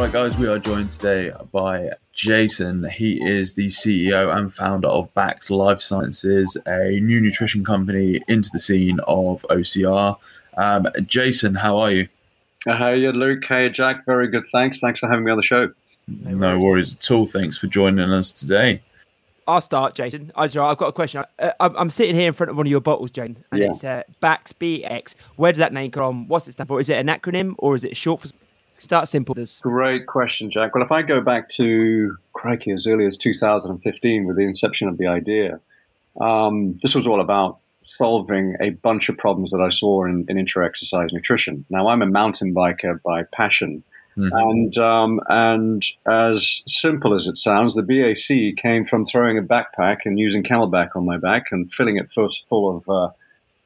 Right, guys, we are joined today by Jason. He is the CEO and founder of Bax Life Sciences, a new nutrition company into the scene of OCR. Um, Jason, how are you? Uh, how are you, Luke? Hey, Jack. Very good. Thanks. Thanks for having me on the show. No worries at all. Thanks for joining us today. I'll start, Jason. I've got a question. Uh, I'm sitting here in front of one of your bottles, Jane, and yeah. it's uh, Bax BX. Where does that name come from? What's it stand for? Is it an acronym or is it short for? Start simple. Great question, Jack. Well, if I go back to crikey as early as 2015 with the inception of the idea, um, this was all about solving a bunch of problems that I saw in, in intra exercise nutrition. Now, I'm a mountain biker by passion. Mm-hmm. And um, and as simple as it sounds, the BAC came from throwing a backpack and using CamelBak on my back and filling it first full of uh,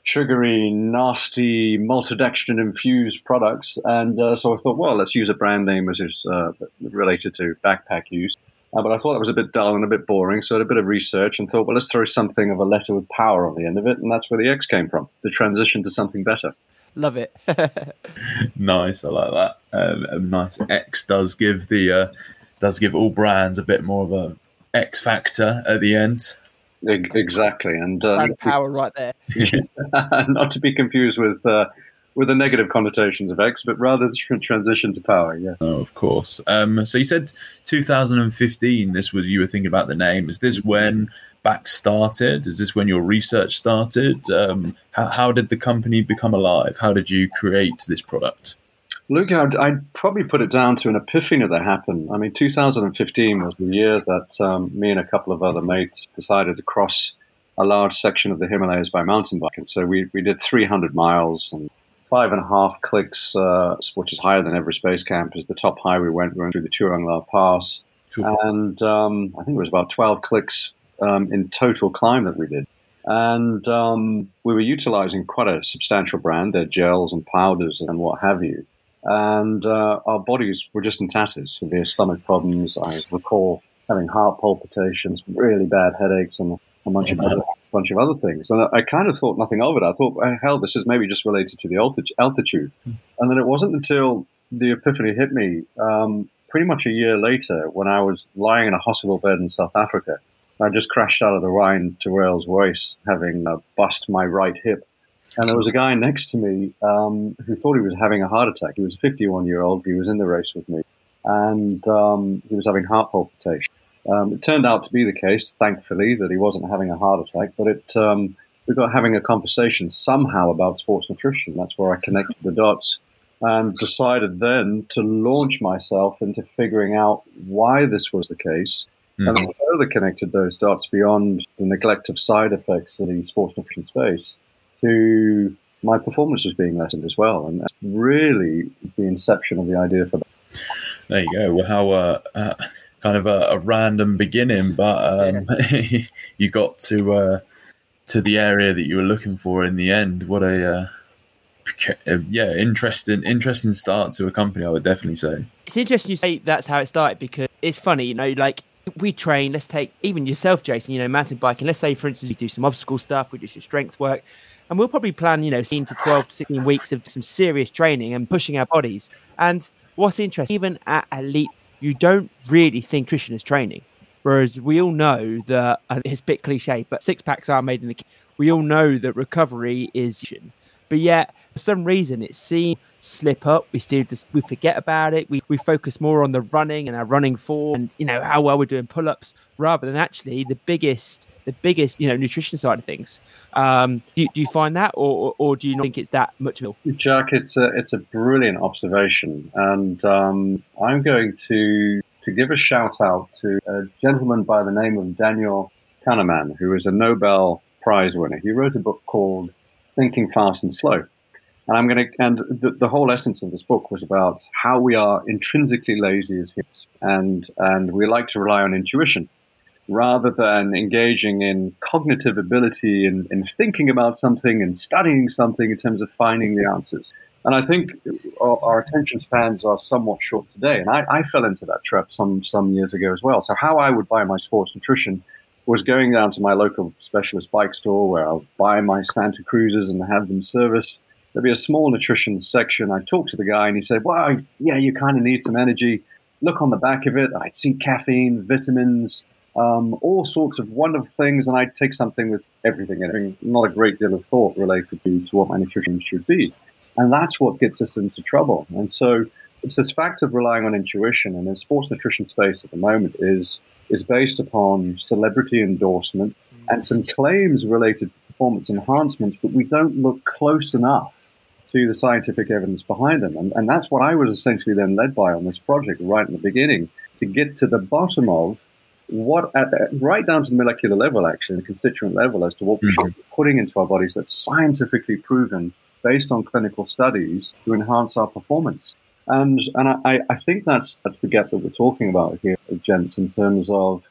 sugary, nasty, maltodextrin infused products. And uh, so I thought, well, let's use a brand name as is uh, related to backpack use. Uh, but I thought it was a bit dull and a bit boring, so I did a bit of research and thought, well, let's throw something of a letter with power on the end of it, and that's where the X came from, the transition to something better. Love it. nice, I like that. Um, nice X does give the uh, does give all brands a bit more of a X factor at the end. Exactly, and uh, power right there. not to be confused with uh, with the negative connotations of X, but rather the transition to power. Yeah. Oh, of course. Um, so you said 2015. This was you were thinking about the name. Is this when Back started? Is this when your research started? Um, how, how did the company become alive? How did you create this product? Luke, I'd, I'd, probably put it down to an epiphany that happened. I mean, 2015 was the year that um, me and a couple of other mates decided to cross a large section of the Himalayas by mountain biking. So we, we did 300 miles and five and a half clicks, uh, which is higher than Everest Base Camp, is the top high we went. We went through the Churang La Pass. Sure. And um, I think it was about 12 clicks um, in total climb that we did. And um, we were utilizing quite a substantial brand, their gels and powders and what have you. And uh, our bodies were just in tatters, severe stomach problems. I recall having heart palpitations, really bad headaches, and a bunch of other, bunch of other things. And I, I kind of thought nothing of it. I thought, hell, this is maybe just related to the altitude. Hmm. And then it wasn't until the epiphany hit me um, pretty much a year later when I was lying in a hospital bed in South Africa. I just crashed out of the Wines to Whales race, having uh, bust my right hip. And there was a guy next to me um, who thought he was having a heart attack. He was a 51 year old. He was in the race with me. And um, he was having heart palpitation. Um, it turned out to be the case, thankfully, that he wasn't having a heart attack, but it um, we got having a conversation somehow about sports nutrition. That's where I connected the dots and decided then to launch myself into figuring out why this was the case. Mm-hmm. And further connected those dots beyond the neglect of side effects in the sports nutrition space to my performance was being lessened as well. And that's really the inception of the idea for that. There you go. Well, how uh, uh, kind of a, a random beginning, but um, yeah. you got to uh, to the area that you were looking for in the end. What a uh, yeah, interesting, interesting start to a company. I would definitely say it's interesting you say that's how it started because it's funny, you know, like we train. Let's take even yourself, Jason. You know, mountain biking. Let's say, for instance, you do some obstacle stuff, we do some strength work, and we'll probably plan, you know, 16 to 12 to 16 weeks of some serious training and pushing our bodies. And what's interesting, even at elite you don't really think nutrition is training. Whereas we all know that, it's a bit cliche, but six packs are made in the. We all know that recovery is. But yet, for some reason, it seems slip up. We still just we forget about it. We we focus more on the running and our running form, and you know how well we're doing pull ups, rather than actually the biggest the biggest you know nutrition side of things. Um, do, you, do you find that, or, or, do you not think it's that much of Jack, it's a it's a brilliant observation, and um, I'm going to to give a shout out to a gentleman by the name of Daniel Kahneman, who is a Nobel Prize winner. He wrote a book called Thinking Fast and Slow. And I'm going to, and the, the whole essence of this book was about how we are intrinsically lazy as humans, and and we like to rely on intuition rather than engaging in cognitive ability and in, in thinking about something and studying something in terms of finding the answers. And I think our, our attention spans are somewhat short today. And I, I, fell into that trap some, some years ago as well. So, how I would buy my sports nutrition was going down to my local specialist bike store where I'll buy my Santa Cruzes and have them serviced. There'd be a small nutrition section. I'd talk to the guy and he said, Well, yeah, you kind of need some energy look on the back of it. I'd see caffeine, vitamins, um, all sorts of wonderful things, and I'd take something with everything in it. Not a great deal of thought related to, to what my nutrition should be. And that's what gets us into trouble. And so it's this fact of relying on intuition, and the sports nutrition space at the moment is is based upon celebrity endorsement and some claims related to performance enhancements, but we don't look close enough to the scientific evidence behind them. And, and that's what I was essentially then led by on this project right in the beginning to get to the bottom of what, at, right down to the molecular level, actually, the constituent level, as to what we mm-hmm. should be putting into our bodies that's scientifically proven based on clinical studies to enhance our performance. And and I, I think that's that's the gap that we're talking about here, gents, in terms of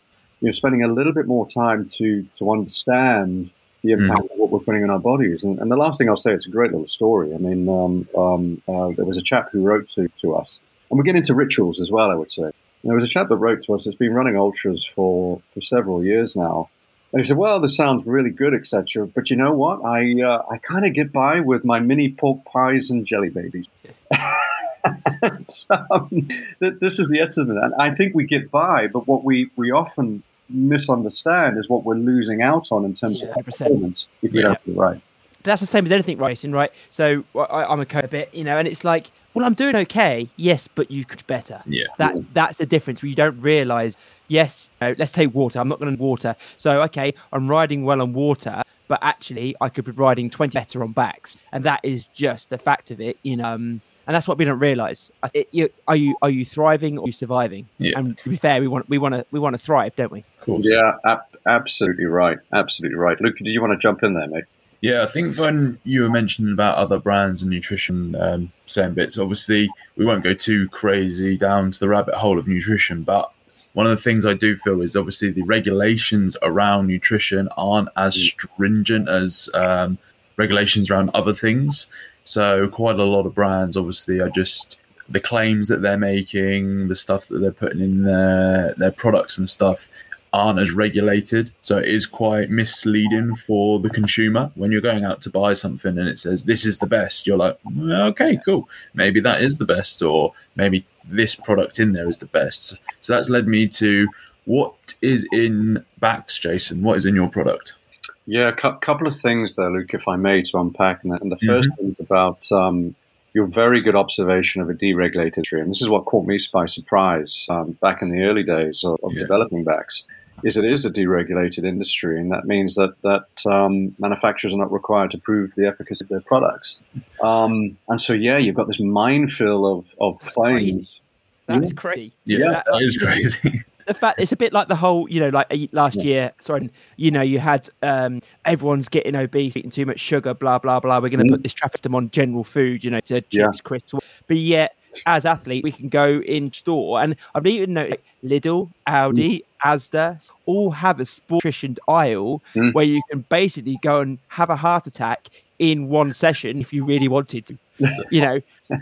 you know spending a little bit more time to to understand the hmm. impact mm. of what we're putting in our bodies. And, and, the last thing I'll say, it's a great little story. I mean, um, um, uh, there was a chap who wrote to, to us, and we get into rituals as well. I would say there was a chap that wrote to us that's been running ultras for for several years now. And he said, "Well, this sounds really good, etc. But you know what? I uh, I kind of get by with my mini pork pies and jelly babies." um, this is the essence of it. And I think we get by, but what we, we often misunderstand is what we're losing out on in terms yeah, of performance if we yeah. don't it right. That's the same as anything racing, right? So I, am a co bit, you know, and it's like, well, I'm doing okay, yes, but you could better. Yeah, that's that's the difference. Where you don't realise. Yes, you know, let's take water. I'm not going to water. So okay, I'm riding well on water, but actually, I could be riding 20 better on Bax, and that is just the fact of it. You know, um, and that's what we don't realize. you, are you are you thriving or are you surviving? Yeah. And to be fair, we want we want to we want to thrive, don't we? Yeah, ab- absolutely right, absolutely right. Luke, do you want to jump in there, mate? Yeah, I think when you were mentioning about other brands and nutrition, um, same bits. Obviously, we won't go too crazy down to the rabbit hole of nutrition, but one of the things I do feel is obviously the regulations around nutrition aren't as mm. stringent as um, regulations around other things. So quite a lot of brands, obviously, are just the claims that they're making, the stuff that they're putting in their their products and stuff aren't as regulated. So it is quite misleading for the consumer when you're going out to buy something and it says this is the best. You're like, okay, cool. Maybe that is the best, or maybe this product in there is the best. So that's led me to what is in Bax, Jason? What is in your product? Yeah, a cu- couple of things there, Luke, if I may, to unpack. And the 1st mm-hmm. thing is about um, your very good observation of a deregulated industry. And this is what caught me by surprise um, back in the early days of, of yeah. developing Bax. Is it is a deregulated industry, and that means that that um, manufacturers are not required to prove the efficacy of their products. Um, and so, yeah, you've got this minefield of of claims. That's crazy. Yeah, yeah that is crazy the fact it's a bit like the whole, you know, like last yeah. year. Sorry, you know, you had um, everyone's getting obese, eating too much sugar, blah blah blah. We're going to mm. put this traffic system on general food, you know, to chips, yeah. crisps, but yet as athletes, we can go in store and I've even noticed Lidl, Aldi, mm. Asda all have a sport nutrition aisle mm. where you can basically go and have a heart attack in one session if you really wanted to. you know,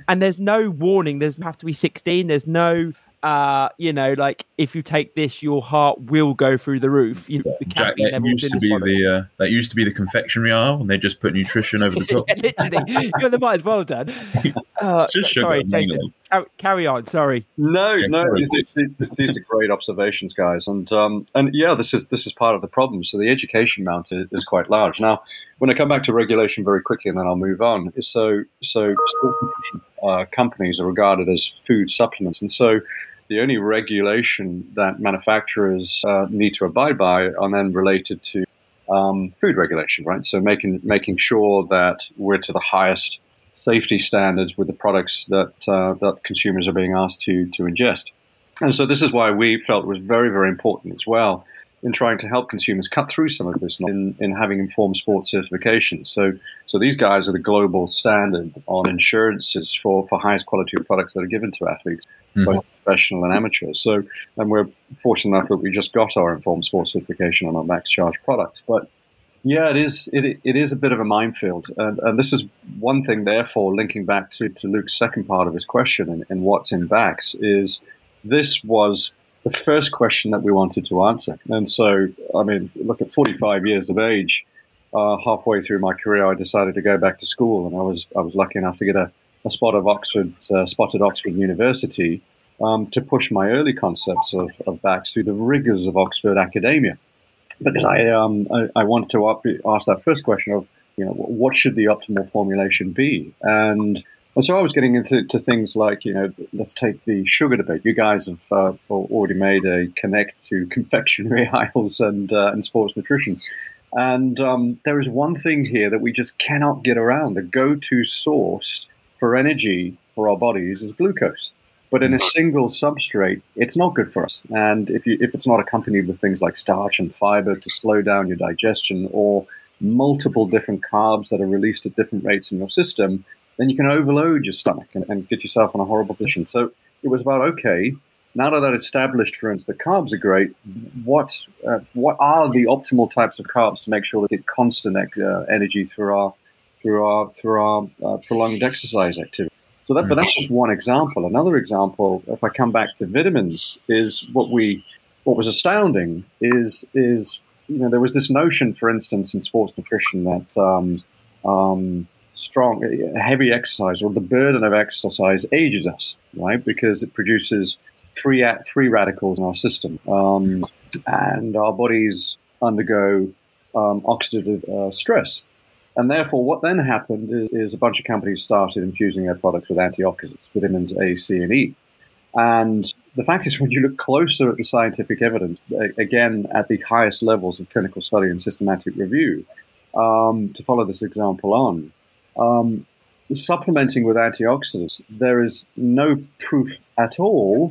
and there's no warning. There's have to be 16. There's no uh, you know, like if you take this, your heart will go through the roof. You know, the Jack, that used to be the uh, that used to be the confectionery aisle, and they just put nutrition over the top. yeah, literally, you know, they might as well done. Uh, just sorry, Jason, carry on. Sorry. No, yeah, no, these, these, these, are great observations, guys, and um, and yeah, this is this is part of the problem. So the education amount is, is quite large. Now, when I come back to regulation very quickly, and then I'll move on. So so uh, companies are regarded as food supplements, and so the only regulation that manufacturers uh, need to abide by are then related to um, food regulation, right? So making making sure that we're to the highest safety standards with the products that uh, that consumers are being asked to to ingest. And so this is why we felt it was very very important as well in trying to help consumers cut through some of this in, in having informed sports certifications. So, so these guys are the global standard on insurances for, for highest quality of products that are given to athletes, mm-hmm. Professional and amateur. So, and we're fortunate enough that we just got our informed sports certification on our Bax Charge products. But yeah, it is. It, it is a bit of a minefield, and, and this is one thing. Therefore, linking back to, to Luke's second part of his question and, and what's in Bax is this was the first question that we wanted to answer. And so, I mean, look at 45 years of age. Uh, halfway through my career, I decided to go back to school, and I was I was lucky enough to get a, a spot of Oxford, uh, spotted Oxford University um, to push my early concepts of, of Bax through the rigors of Oxford academia. Because I, um, I, I wanted to ask that first question of, you know, what should the optimal formulation be? And and so I was getting into things like, you know, let's take the sugar debate. You guys have uh, already made a connect to confectionery aisles and uh, and sports nutrition. And um, there is one thing here that we just cannot get around. The go-to source for energy for our bodies is glucose. But in a single substrate, it's not good for us. And if you if it's not accompanied with things like starch and fiber to slow down your digestion or multiple different carbs that are released at different rates in your system, then you can overload your stomach and, and get yourself in a horrible position. So it was about okay, now that that established, for instance, the carbs are great. What uh, what are the optimal types of carbs to make sure that get constant uh, energy through our through our through our uh, prolonged exercise activity? So that, but that's just one example. Another example, if I come back to vitamins, is what we what was astounding is is you know there was this notion, for instance, in sports nutrition that um, um, strong, heavy exercise or the burden of exercise ages us, right? Because it produces free free radicals in our system, um, and our bodies undergo um, oxidative uh, stress. And therefore, what then happened is, is, a bunch of companies started infusing their products with antioxidants, vitamins A, C, and E. And the fact is, when you look closer at the scientific evidence, again, at the highest levels of clinical study and systematic review, um, to follow this example on, um, supplementing with antioxidants, there is no proof at all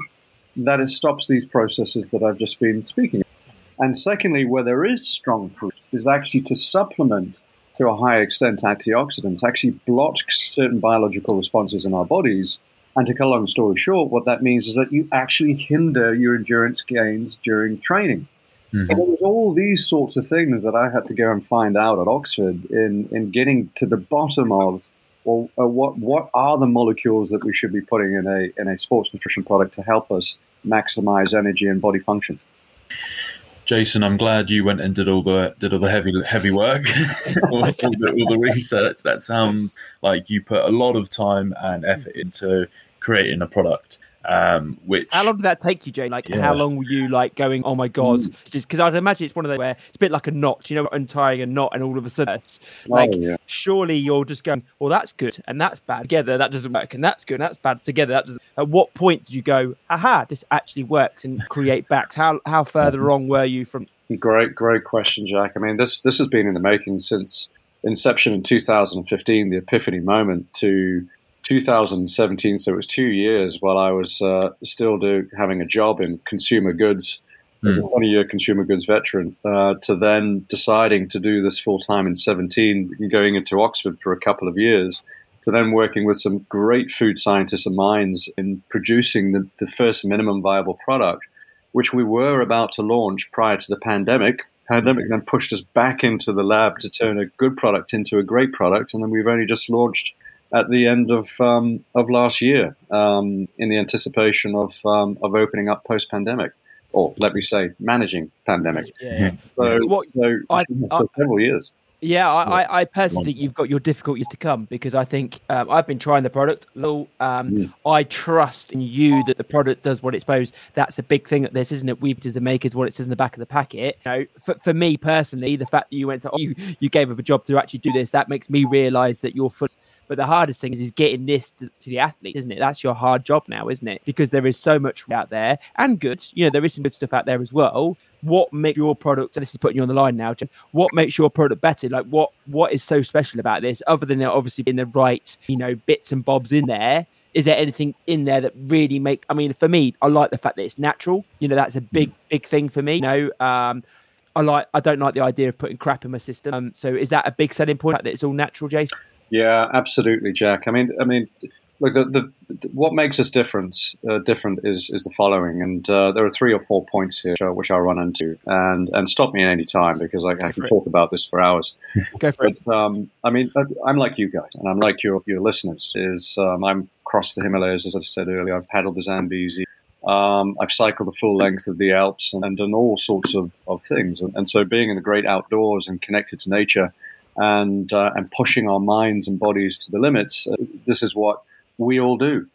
that it stops these processes that I've just been speaking. Of. And secondly, where there is strong proof, is actually to supplement to a high extent antioxidants, actually block certain biological responses in our bodies. And to cut a long story short, what that means is that you actually hinder your endurance gains during training. Mm-hmm. So there was all these sorts of things that I had to go and find out at Oxford in, in getting to the bottom of well, uh, what what are the molecules that we should be putting in a in a sports nutrition product to help us maximize energy and body function? Jason, I'm glad you went and did all the did all the heavy heavy work, all, the, all the research. That sounds like you put a lot of time and effort into creating a product. Um, which how long did that take you, Jay? Like, yeah. how long were you like going? Oh my god! Mm. Just because I'd imagine it's one of those where it's a bit like a knot, you know, untying a knot, and all of a sudden, oh, like, oh, yeah. surely you're just going, well, that's good and that's bad together. That doesn't work, and that's good and that's bad together. That doesn't. At what point did you go, aha, this actually works, and create Bax? How how further mm-hmm. wrong were you from? Great, great question, Jack. I mean, this this has been in the making since inception in 2015, the epiphany moment to 2017, so it was two years while I was uh, still do, having a job in consumer goods mm. as a hmm. 20 year consumer goods veteran, uh, to then deciding to do this full time in 17, going into Oxford for a couple of years, to then working with some great food scientists and minds in producing the, the first minimum viable product, which we were about to launch prior to the pandemic pandemic then pushed us back into the lab to turn a good product into a great product, and then we've only just launched at the end of um, of last year um, in the anticipation of um, of opening up post pandemic, or let me say, managing pandemic. Yeah. So, what, so, I, I, several years. Yeah, I, I, personally think you've got your difficulties to come because I think um, I've been trying the product. Um, mm. I trust in you that the product does what it's supposed. That's a big thing at this, isn't it? We've to the makers what it says in the back of the packet. You know, for, for me personally, the fact that you went to you you gave up a job to actually do this that makes me realise that you're full but the hardest thing is, is getting this to, to, the athlete, isn't it? That's your hard job now, isn't it? Because there is so much out there and good. You know, there is some good stuff out there as well. What makes your product? And this is putting you on the line now. Jen, what makes your product better? Like, what what is so special about this, other than obviously being the right, you know, bits and bobs in there? is there anything in there that really make i mean for me i like the fact that it's natural you know that's a big big thing for me you know um, i like i don't like the idea of putting crap in my system um, so is that a big selling point that it's all natural jason yeah, absolutely, Jack. I mean, I mean, look, the, the what makes us different uh, different is is the following, and uh, there are three or four points here which I'll run into, and and stop me at any time because I, I can talk about this for hours. Go for but, it. Um, I mean, I'm like you guys, and I'm like your your listeners. Is um, I'm across the Himalayas, as I said earlier. I've paddled the Zambezi. Um, I've cycled the full length of the Alps and, and done all sorts of, of things. And, and so being in the great outdoors and connected to nature and uh, and pushing our minds and bodies to the limits. Uh, this is what we all do.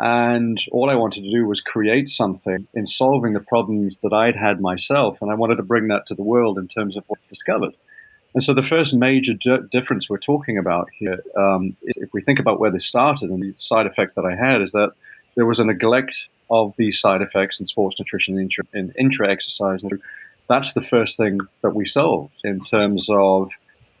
And all I wanted to do was create something in solving the problems that I'd had myself. And I wanted to bring that to the world in terms of what I discovered. And so the first major di- difference we're talking about here um, is if we think about where this started and the side effects that I had, is that there was a neglect of these side effects in sports nutrition and intra, intra exercise. That's the first thing that we solved in terms of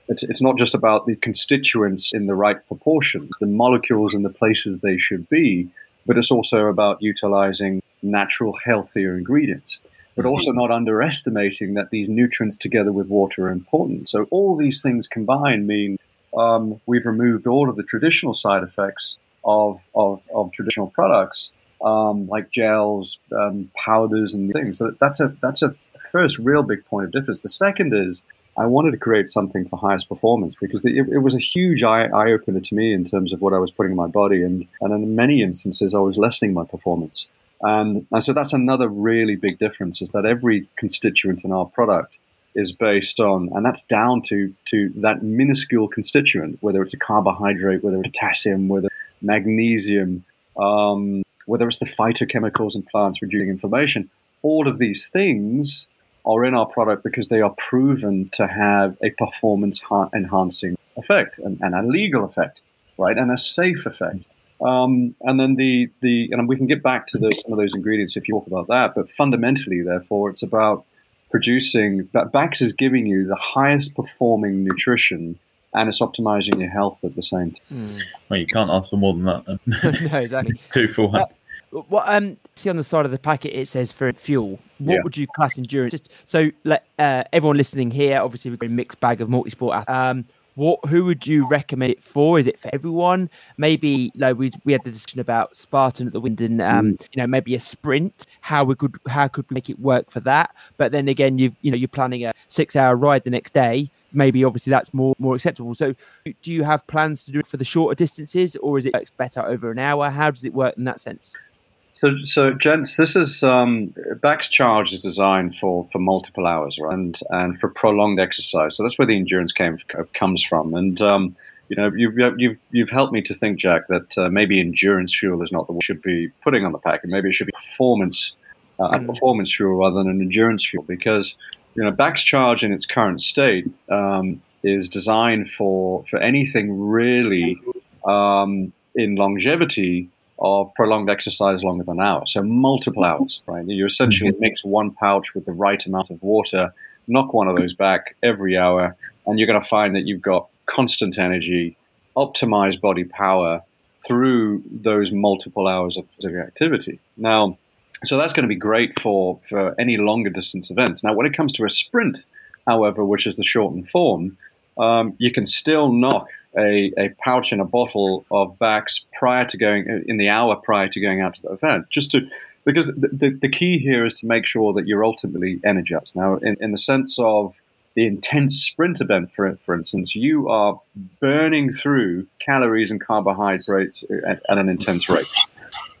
it's, it's not just about the constituents in the right proportions, the molecules in the places they should be, but it's also about utilizing natural, healthier ingredients. But mm-hmm. also not underestimating that these nutrients together with water are important. So all these things combined mean um, we've removed all of the traditional side effects of, of, of traditional products um, like gels, um, powders, and things. So that's a that's a first real big point of difference. The second is I wanted to create something for highest performance because the, it, it, was a huge eye, eye, opener to me in terms of what I was putting in my body, and and in many instances I was lessening my performance. And, and so that's another really big difference is that every constituent in our product is based on, and that's down to to that minuscule constituent, whether it's a carbohydrate, whether it's potassium, whether it's magnesium, um, whether it's the phytochemicals in plants reducing inflammation, all of these things are in our product because they are proven to have a performance enhancing effect and, and, a legal effect, right, and a safe effect. Um, and then the the and we can get back to the, some of those ingredients if you talk about that. But fundamentally, therefore, it's about producing. That BAX is giving you the highest performing nutrition and it's optimizing your health at the same time. Mm. Well, you can't ask for more than that. Then. no, exactly. Two full. Uh, what um see on the side of the packet it says for fuel. What yeah. would you class endurance? Just so let uh, everyone listening here, obviously we've got a mixed bag of multi-sport. Um, what who would you recommend it for? Is it for everyone? Maybe like we we had the discussion about Spartan at the Winden. Um, mm. you know, maybe a sprint. How we could how could we make it work for that? But then again, you've you know you're planning a six hour ride the next day. Maybe obviously that's more more acceptable. So, do you have plans to do it for the shorter distances, or is it better over an hour? How does it work in that sense? So, so gents, this is um, Bax Charge is designed for, for multiple hours, right? and and for prolonged exercise. So that's where the endurance came comes from. And um, you know, you've you've you've helped me to think, Jack, that uh, maybe endurance fuel is not the we should be putting on the pack, and maybe it should be performance uh, mm. performance fuel rather than an endurance fuel, because you know, Bax Charge in its current state um, is designed for for anything really um, in longevity of prolonged exercise longer than an hour. So multiple hours, right? You essentially mm-hmm. mix one pouch with the right amount of water, knock one of those back every hour, and you're going to find that you've got constant energy, optimized body power through those multiple hours of physical activity. Now, so that's going to be great for, for any longer distance events. Now, when it comes to a sprint, however, which is the shortened form, um, you can still knock a, a pouch and a bottle of Bax prior to going in the hour prior to going out to the event, just to because the, the, the key here is to make sure that you're ultimately energized. Now, in, in the sense of the intense sprint event, for for instance, you are burning through calories and carbohydrates at, at an intense rate,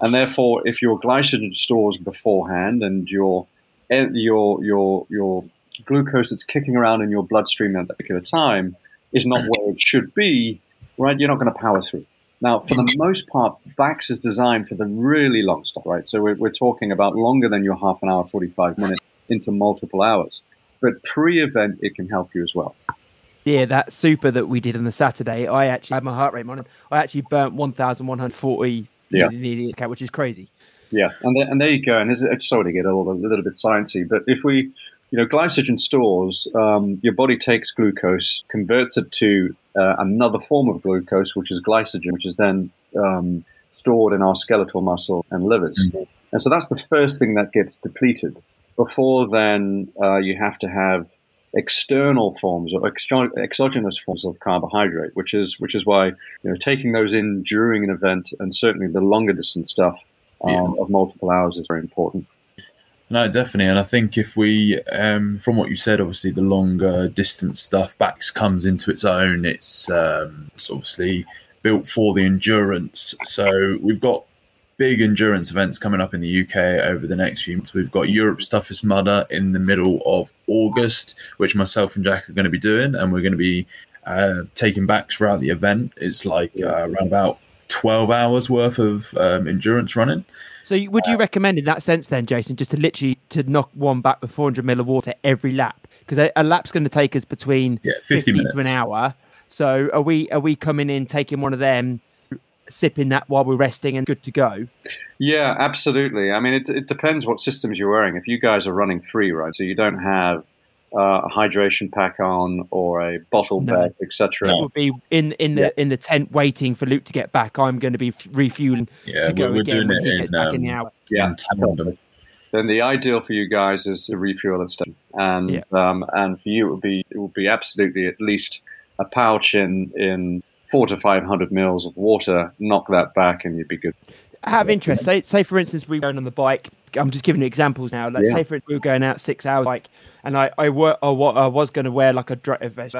and therefore, if your glycogen stores beforehand and your eh, your your your glucose that's kicking around in your bloodstream at that particular time is not where it should be, right, you're not going to power through. Now, for the most part, Bax is designed for the really long stuff, right? So we're, we're talking about longer than your half an hour, 45 minutes into multiple hours. But pre event, it can help you as well. Yeah, that super that we did on the Saturday, I actually had my heart rate on. I actually burnt 1,140, yeah. which is crazy. Yeah, and there, and there you go. And it's, sorry to get a little, a little bit sciencey, but if we you know, glycogen stores, um, your body takes glucose, converts it to uh, another form of glucose, which is glycogen, which is then um, stored in our skeletal muscle and livers. Mm-hmm. And so that's the first thing that gets depleted. Before then, uh, you have to have external forms or exo- exogenous forms of carbohydrate, which is which is why you know taking those in during an event and certainly the longer distance stuff um, yeah. of multiple hours is very important. No, definitely. And I think if we, um, from what you said, obviously the longer distance stuff, Bax comes into its own. It's, um, it's obviously built for the endurance. So we've got big endurance events coming up in the UK over the next few months. We've got Europe's Toughest Mudder in the middle of August, which myself and Jack are going to be doing, and we're going to be uh, taking back throughout the event. It's like uh, around about 12 hours worth of um, endurance running. So would you recommend in that sense then, Jason, just to literally to knock one back with 400 ml of water every lap? Because a, a lap's going to take us between yeah, 50 minutes to an hour. So are we are we coming in taking one of them, sipping that while we're resting and good to go? Yeah, absolutely. I mean, it, it depends what systems you're wearing. If you guys are running free, right, so you don't have uh, a hydration pack on or a bottle no. bed, etc. It would be in in the yeah. in the tent waiting for Luke to get back. I'm going to be refueling yeah, to go we're, again doing it in, um, in the hour. Yeah, then the ideal for you guys is a refuel station, and yeah. um, and for you it would be it would be absolutely at least a pouch in in four to five hundred mils of water. Knock that back, and you'd be good. Have interest. Say, say for instance, we were going on the bike. I'm just giving you examples now. Let's yeah. say for instance, we were going out six hours bike, and I I, were, or what I was going to wear like a dress.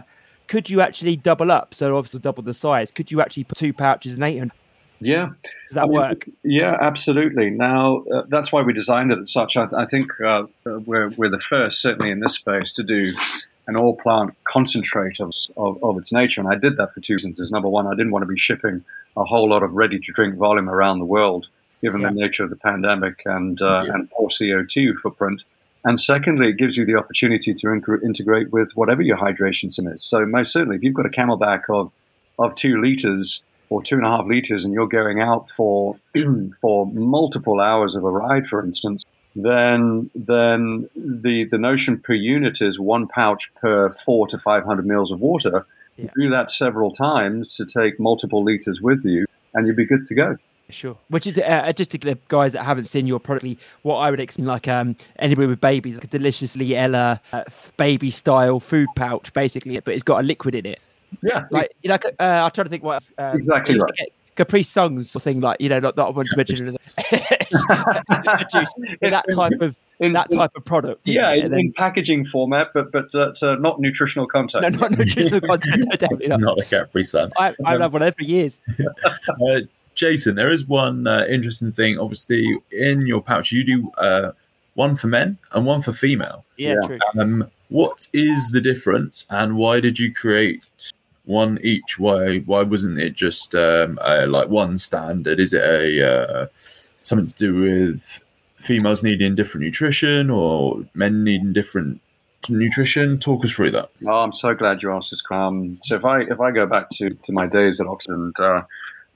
Could you actually double up? So obviously double the size. Could you actually put two pouches in 800? Yeah. Does that I mean, work? Yeah, absolutely. Now, uh, that's why we designed it as such. I, I think uh, we're, we're the first, certainly in this space, to do an all plant concentrate of, of, of, its nature. And I did that for two reasons. Number one, I didn't want to be shipping a whole lot of ready to drink volume around the world, given yeah. the nature of the pandemic and, uh, yeah. and poor CO2 footprint. And secondly, it gives you the opportunity to in- integrate with whatever your hydration sim is. So, most certainly, if you've got a CamelBak of, of two liters, or two and a half liters and you're going out for for multiple hours of a ride, for instance, then then the the notion per unit is one pouch per four to five hundred mils of water. Yeah. Do that several times to take multiple liters with you, and you'll be good to go. Sure. Which is uh, uh just to the guys that haven't seen your product, what I would expect, like um, anybody with babies, like a deliciously Ella uh, baby style food pouch, basically, but it's got a liquid in it. Yeah, like like uh, I'm trying to think what um, exactly right. Capri Suns or thing like you know not, not I want to mention that type of in, that type of product. Yeah, in, then, in, packaging format, but but uh, uh, not nutritional content. No, not nutritional content. No, definitely not. not a Capri Sun. I, I um, have one every years. uh, Jason, there is one uh, interesting thing. Obviously, in your pouch, you do uh, one for men and one for female. Yeah, yeah. true. Um, what is the difference, and why did you create one each? Why why wasn't it just um, like one standard? Is it a uh, something to do with females needing different nutrition or men needing different nutrition? Talk us through that. Oh, I'm so glad you asked this. Um, so if I if I go back to, to my days at Oxford uh,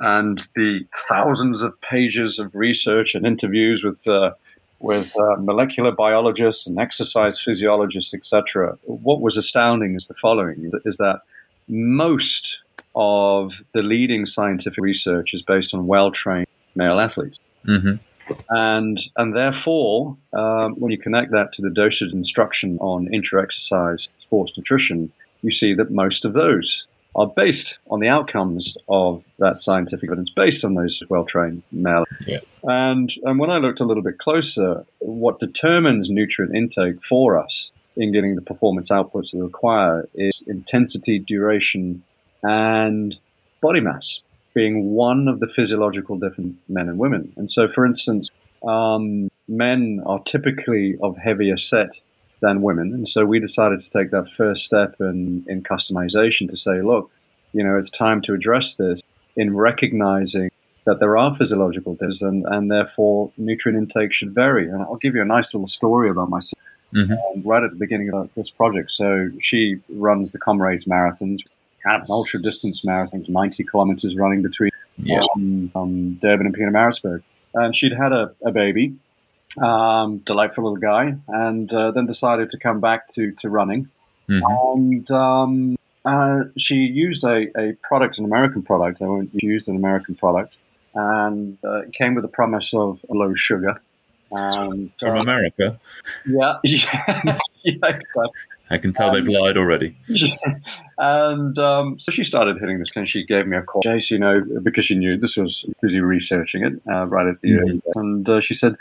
and the thousands of pages of research and interviews with uh, with uh, molecular biologists and exercise physiologists, etc., what was astounding is the following: is that most of the leading scientific research is based on well trained male athletes. Mm-hmm. And, and therefore, um, when you connect that to the dosage instruction on intra exercise sports nutrition, you see that most of those are based on the outcomes of that scientific evidence, based on those well trained male. Yeah. And, and when I looked a little bit closer, what determines nutrient intake for us in getting the performance outputs we require is intensity, duration, and body mass being one of the physiological different men and women. And so, for instance, um, men are typically of heavier set than women. And so we decided to take that first step in, in customization to say, look, you know, it's time to address this in recognizing that there are physiological differences and, and therefore nutrient intake should vary. And I'll give you a nice little story about myself mm-hmm. um, right at the beginning of this project. So she runs the Comrades marathons, kind of an ultra distance marathon, 90 kilometers running between yeah. um, um, Durban and Pietermaritzburg. And she'd had a, a baby, um, delightful little guy, and uh, then decided to come back to, to running. Mm-hmm. And um, uh, she used a, a product, an American product. I won't use an American product. And uh, it came with a promise of low sugar. And, From uh, America? Yeah. yeah. I can tell um, they've lied already. and um, so she started hitting this, and she gave me a call. Jace, you know, because she knew this was busy researching it uh, right at the mm-hmm. end. And uh, she said,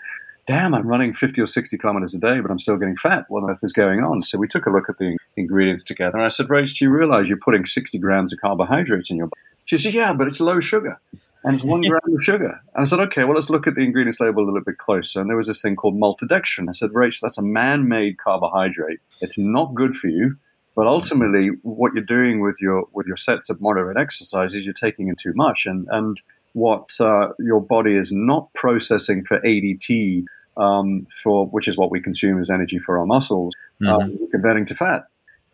Damn, I'm running 50 or 60 kilometers a day, but I'm still getting fat. What on earth is going on? So we took a look at the ingredients together. And I said, Rach, do you realize you're putting 60 grams of carbohydrates in your body? She said, Yeah, but it's low sugar and it's one gram of sugar. And I said, okay, well, let's look at the ingredients label a little bit closer. And there was this thing called maltodextrin. I said, Rach, that's a man made carbohydrate. It's not good for you. But ultimately, what you're doing with your with your sets of moderate exercise is you're taking in too much. And and what uh, your body is not processing for ADT, um, for which is what we consume as energy for our muscles, mm-hmm. um, converting to fat.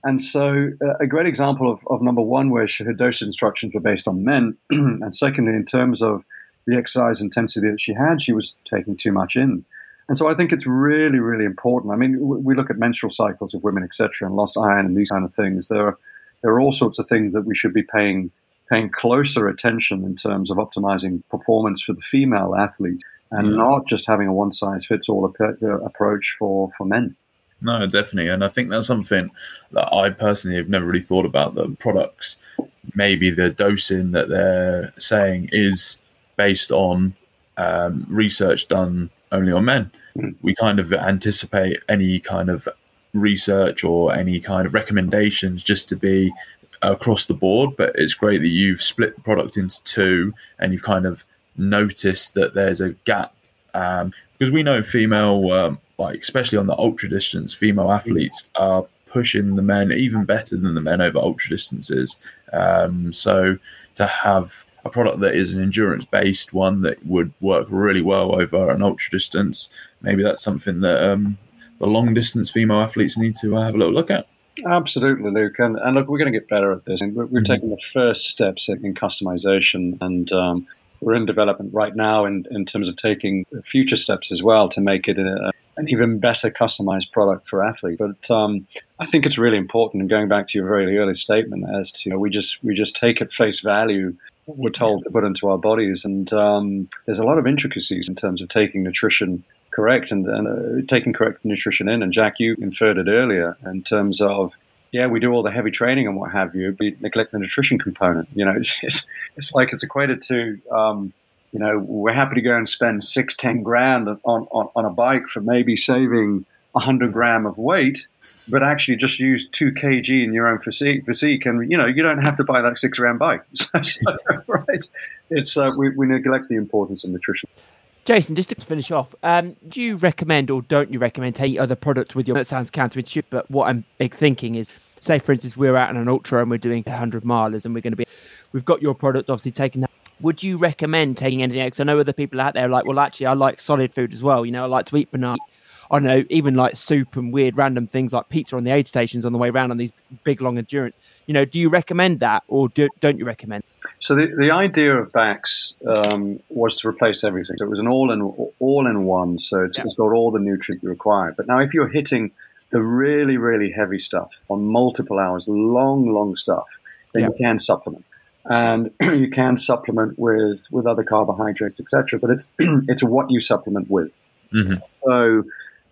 And so, uh, a great example of, of number one, where her dose instructions were based on men, and secondly, in terms of the exercise intensity that she had, she was taking too much in. And so, I think it's really, really important. I mean, we look at menstrual cycles of women, etc., and lost iron and these kind of things. There are there are all sorts of things that we should be paying paying closer attention in terms of optimizing performance for the female athlete, and yeah. not just having a one size fits all approach for for men. No, definitely. And I think that's something that I personally have never really thought about. The products, maybe the dosing that they're saying is based on um, research done only on men. Mm. We kind of anticipate any kind of research or any kind of recommendations just to be across the board. But it's great that you've split the product into two and you've kind of noticed that there's a gap. Um, because we know female um, like especially on the ultra distance, female athletes are pushing the men even better than the men over ultra distances. Um, so to have a product that is an endurance based one that would work really well over an ultra distance, maybe that's something that um, the long distance female athletes need to have a little look at. Absolutely, Luke. And, and look, we're going to get better at this. We're, we're mm-hmm. taking the first steps in, in customization, and um, we're in development right now in, in terms of taking future steps as well to make it a, an even better customized product for athletes. But um, I think it's really important. And going back to your very early statement, as to you know, we just we just take at face value what we're told to put into our bodies, and um, there's a lot of intricacies in terms of taking nutrition correct and, and uh, taking correct nutrition in. And Jack, you inferred it earlier in terms of yeah, we do all the heavy training and what have you, but neglect the nutrition component. You know, it's it's, it's like it's equated to um, you know, we're happy to go and spend six, ten grand on, on, on a bike for maybe saving 100 gram of weight, but actually just use 2 kg in your own physique, physique and, you know, you don't have to buy that six gram bike. right? It's, uh, we, we neglect the importance of nutrition. Jason, just to finish off, um, do you recommend or don't you recommend take other products with your? That sounds counterintuitive, but what I'm thinking is, say for instance, we're out on an ultra and we're doing 100 milers and we're going to be, we've got your product obviously taking that would you recommend taking anything else? I know other people out there are like, well, actually, I like solid food as well. You know, I like to eat banana. I don't know, even like soup and weird random things like pizza on the aid stations on the way around on these big long endurance. You know, do you recommend that or do, not you recommend? So the, the idea of Bax um, was to replace everything. So it was an all in all in one. So it's, yeah. it's got all the nutrient you require. But now if you're hitting the really really heavy stuff on multiple hours, long long stuff, then yeah. you can supplement and you can supplement with with other carbohydrates, etc. But it's it's what you supplement with. Mm-hmm. So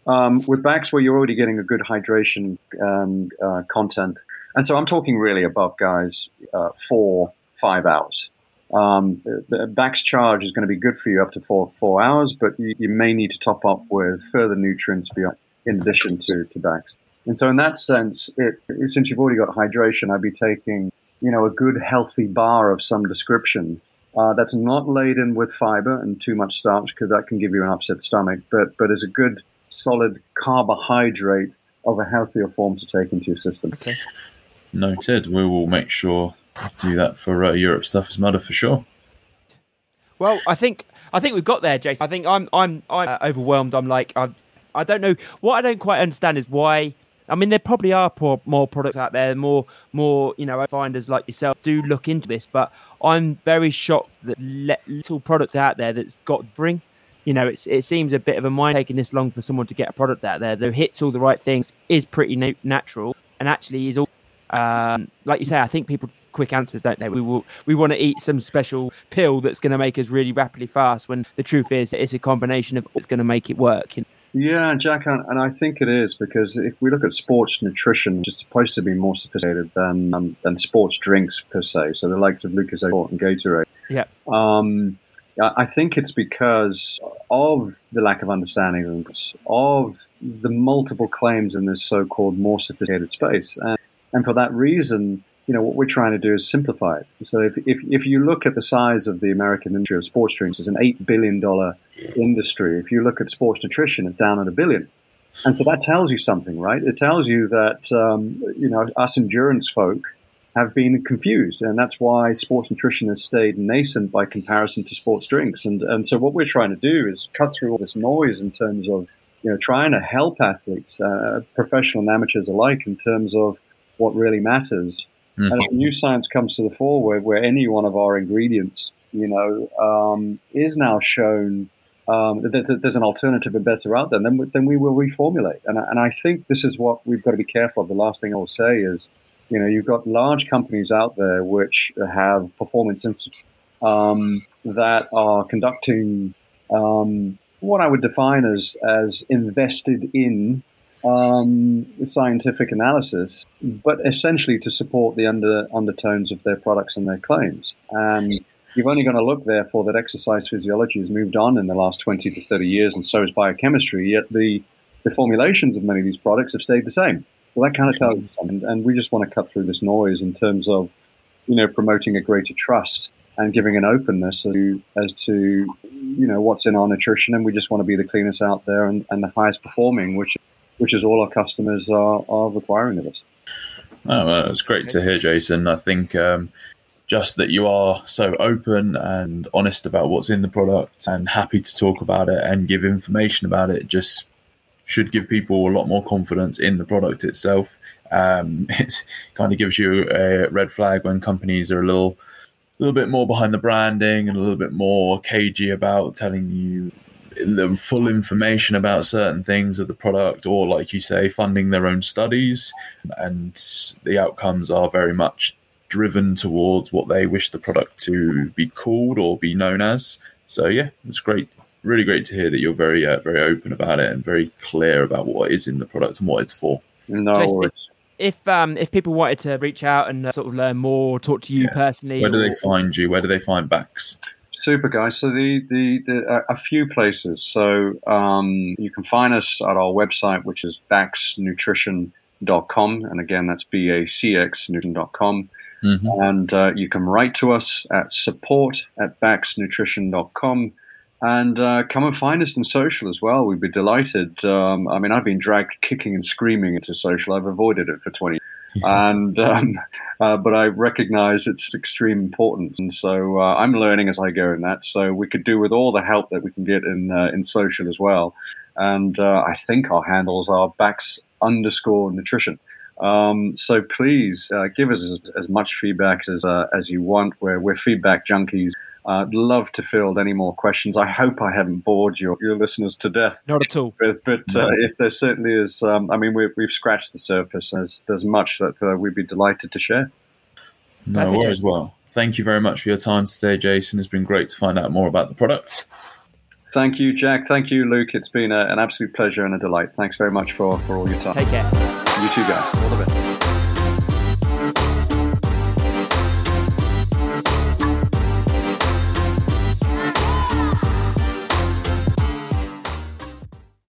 um, with Bax where you're already getting a good hydration um, uh, content, and so I'm talking really above guys uh, four five hours. Um, the Bax charge is going to be good for you up to four four hours, but you, you may need to top up with further nutrients beyond in addition to to Bax. And so, in that sense, it, since you've already got hydration, I'd be taking you know, a good healthy bar of some description uh, that's not laden with fiber and too much starch because that can give you an upset stomach, but but is a good solid carbohydrate of a healthier form to take into your system. Okay. Noted. We will make sure to do that for uh, Europe's Toughest Mudder for sure. Well, I think I think we've got there, Jason. I think I'm I'm I'm uh, overwhelmed. I'm like I I don't know what I don't quite understand is why I mean, there probably are more products out there, more, more, you know, finders like yourself do look into this. But I'm very shocked that little products out there that's got bring. You know, it's, it seems a bit of a mind taking this long for someone to get a product out there that hits all the right things, is pretty na- natural, and actually is all, um, like you say. I think people quick answers, don't they? We will, we want to eat some special pill that's going to make us really rapidly fast. When the truth is, it's a combination of what's going to make it work. You know? Yeah, Jack, and I think it is because if we look at sports nutrition, it's supposed to be more sophisticated than um, than sports drinks per se. So the likes of Lucas Lucozade and Gatorade. Yeah. Um, I think it's because of the lack of understanding of the multiple claims in this so-called more sophisticated space, and, and for that reason, you know, what we're trying to do is simplify it. So if, if, if you look at the size of the American industry of sports drinks, it's an $8 billion industry. If you look at sports nutrition, it's down at a billion. And so that tells you something, right? It tells you that, um, you know, us endurance folk have been confused, and that's why sports nutrition has stayed nascent by comparison to sports drinks. And and so what we're trying to do is cut through all this noise in terms of you know trying to help athletes, uh, professional and amateurs alike, in terms of what really matters. Mm-hmm. And if new science comes to the fore, where, where any one of our ingredients, you know, um, is now shown um, that there's an alternative and better out there, then we, then we will reformulate. And, and I think this is what we've got to be careful of. The last thing I will say is you know, you've got large companies out there which have performance institutes um, that are conducting um, what I would define as as invested in um, scientific analysis, but essentially to support the under undertones of their products and their claims. And you've only got to look, therefore, that exercise physiology has moved on in the last 20 to 30 years, and so has biochemistry, yet the, the formulations of many of these products have stayed the same. So that kind of tells something. And we just want to cut through this noise in terms of, you know, promoting a greater trust and giving an openness as to, as to you know, what's in our nutrition. And we just want to be the cleanest out there and, and the highest performing, which which is all our customers are, are requiring of us. Oh, well, it's great to hear, Jason. I think um, just that you are so open and honest about what's in the product and happy to talk about it and give information about it just should give people a lot more confidence in the product itself. Um, it kind of gives you a red flag when companies are a little, a little bit more behind the branding and a little bit more cagey about telling you the full information about certain things of the product, or like you say, funding their own studies, and the outcomes are very much driven towards what they wish the product to be called or be known as. So yeah, it's great really great to hear that you're very uh, very open about it and very clear about what is in the product and what it's for. No worries. If um if people wanted to reach out and uh, sort of learn more, talk to you yeah. personally, where do or... they find you? Where do they find Bax? Super guys. So the the, the uh, a few places. So um, you can find us at our website, which is baxnutrition.com, and again that's b a c x nutrition.com. Mm-hmm. And uh, you can write to us at support at baxnutrition.com and uh, come and find us in social as well. We'd be delighted. Um, I mean, I've been dragged kicking and screaming into social. I've avoided it for 20 and um, uh, but I recognise its extreme importance, and so uh, I'm learning as I go in that. So we could do with all the help that we can get in uh, in social as well. And uh, I think our handles are Bax underscore nutrition. Um, so please uh, give us as, as, much feedback as as you want. Where we're feedback junkies. I'd love to field any more questions. I hope I haven't bored your, your listeners to death. Not at all. But, but uh, if there certainly is, um, I mean, we, have scratched the surface. There's, there's much that uh, we'd be delighted to share. No worries. Well, thank you very much for your time today, Jason. It's been great to find out more about the product. Thank you, Jack. Thank you, Luke. It's been a, an absolute pleasure and a delight. Thanks very much for, for all your time. Take care. You too, guys. All the best.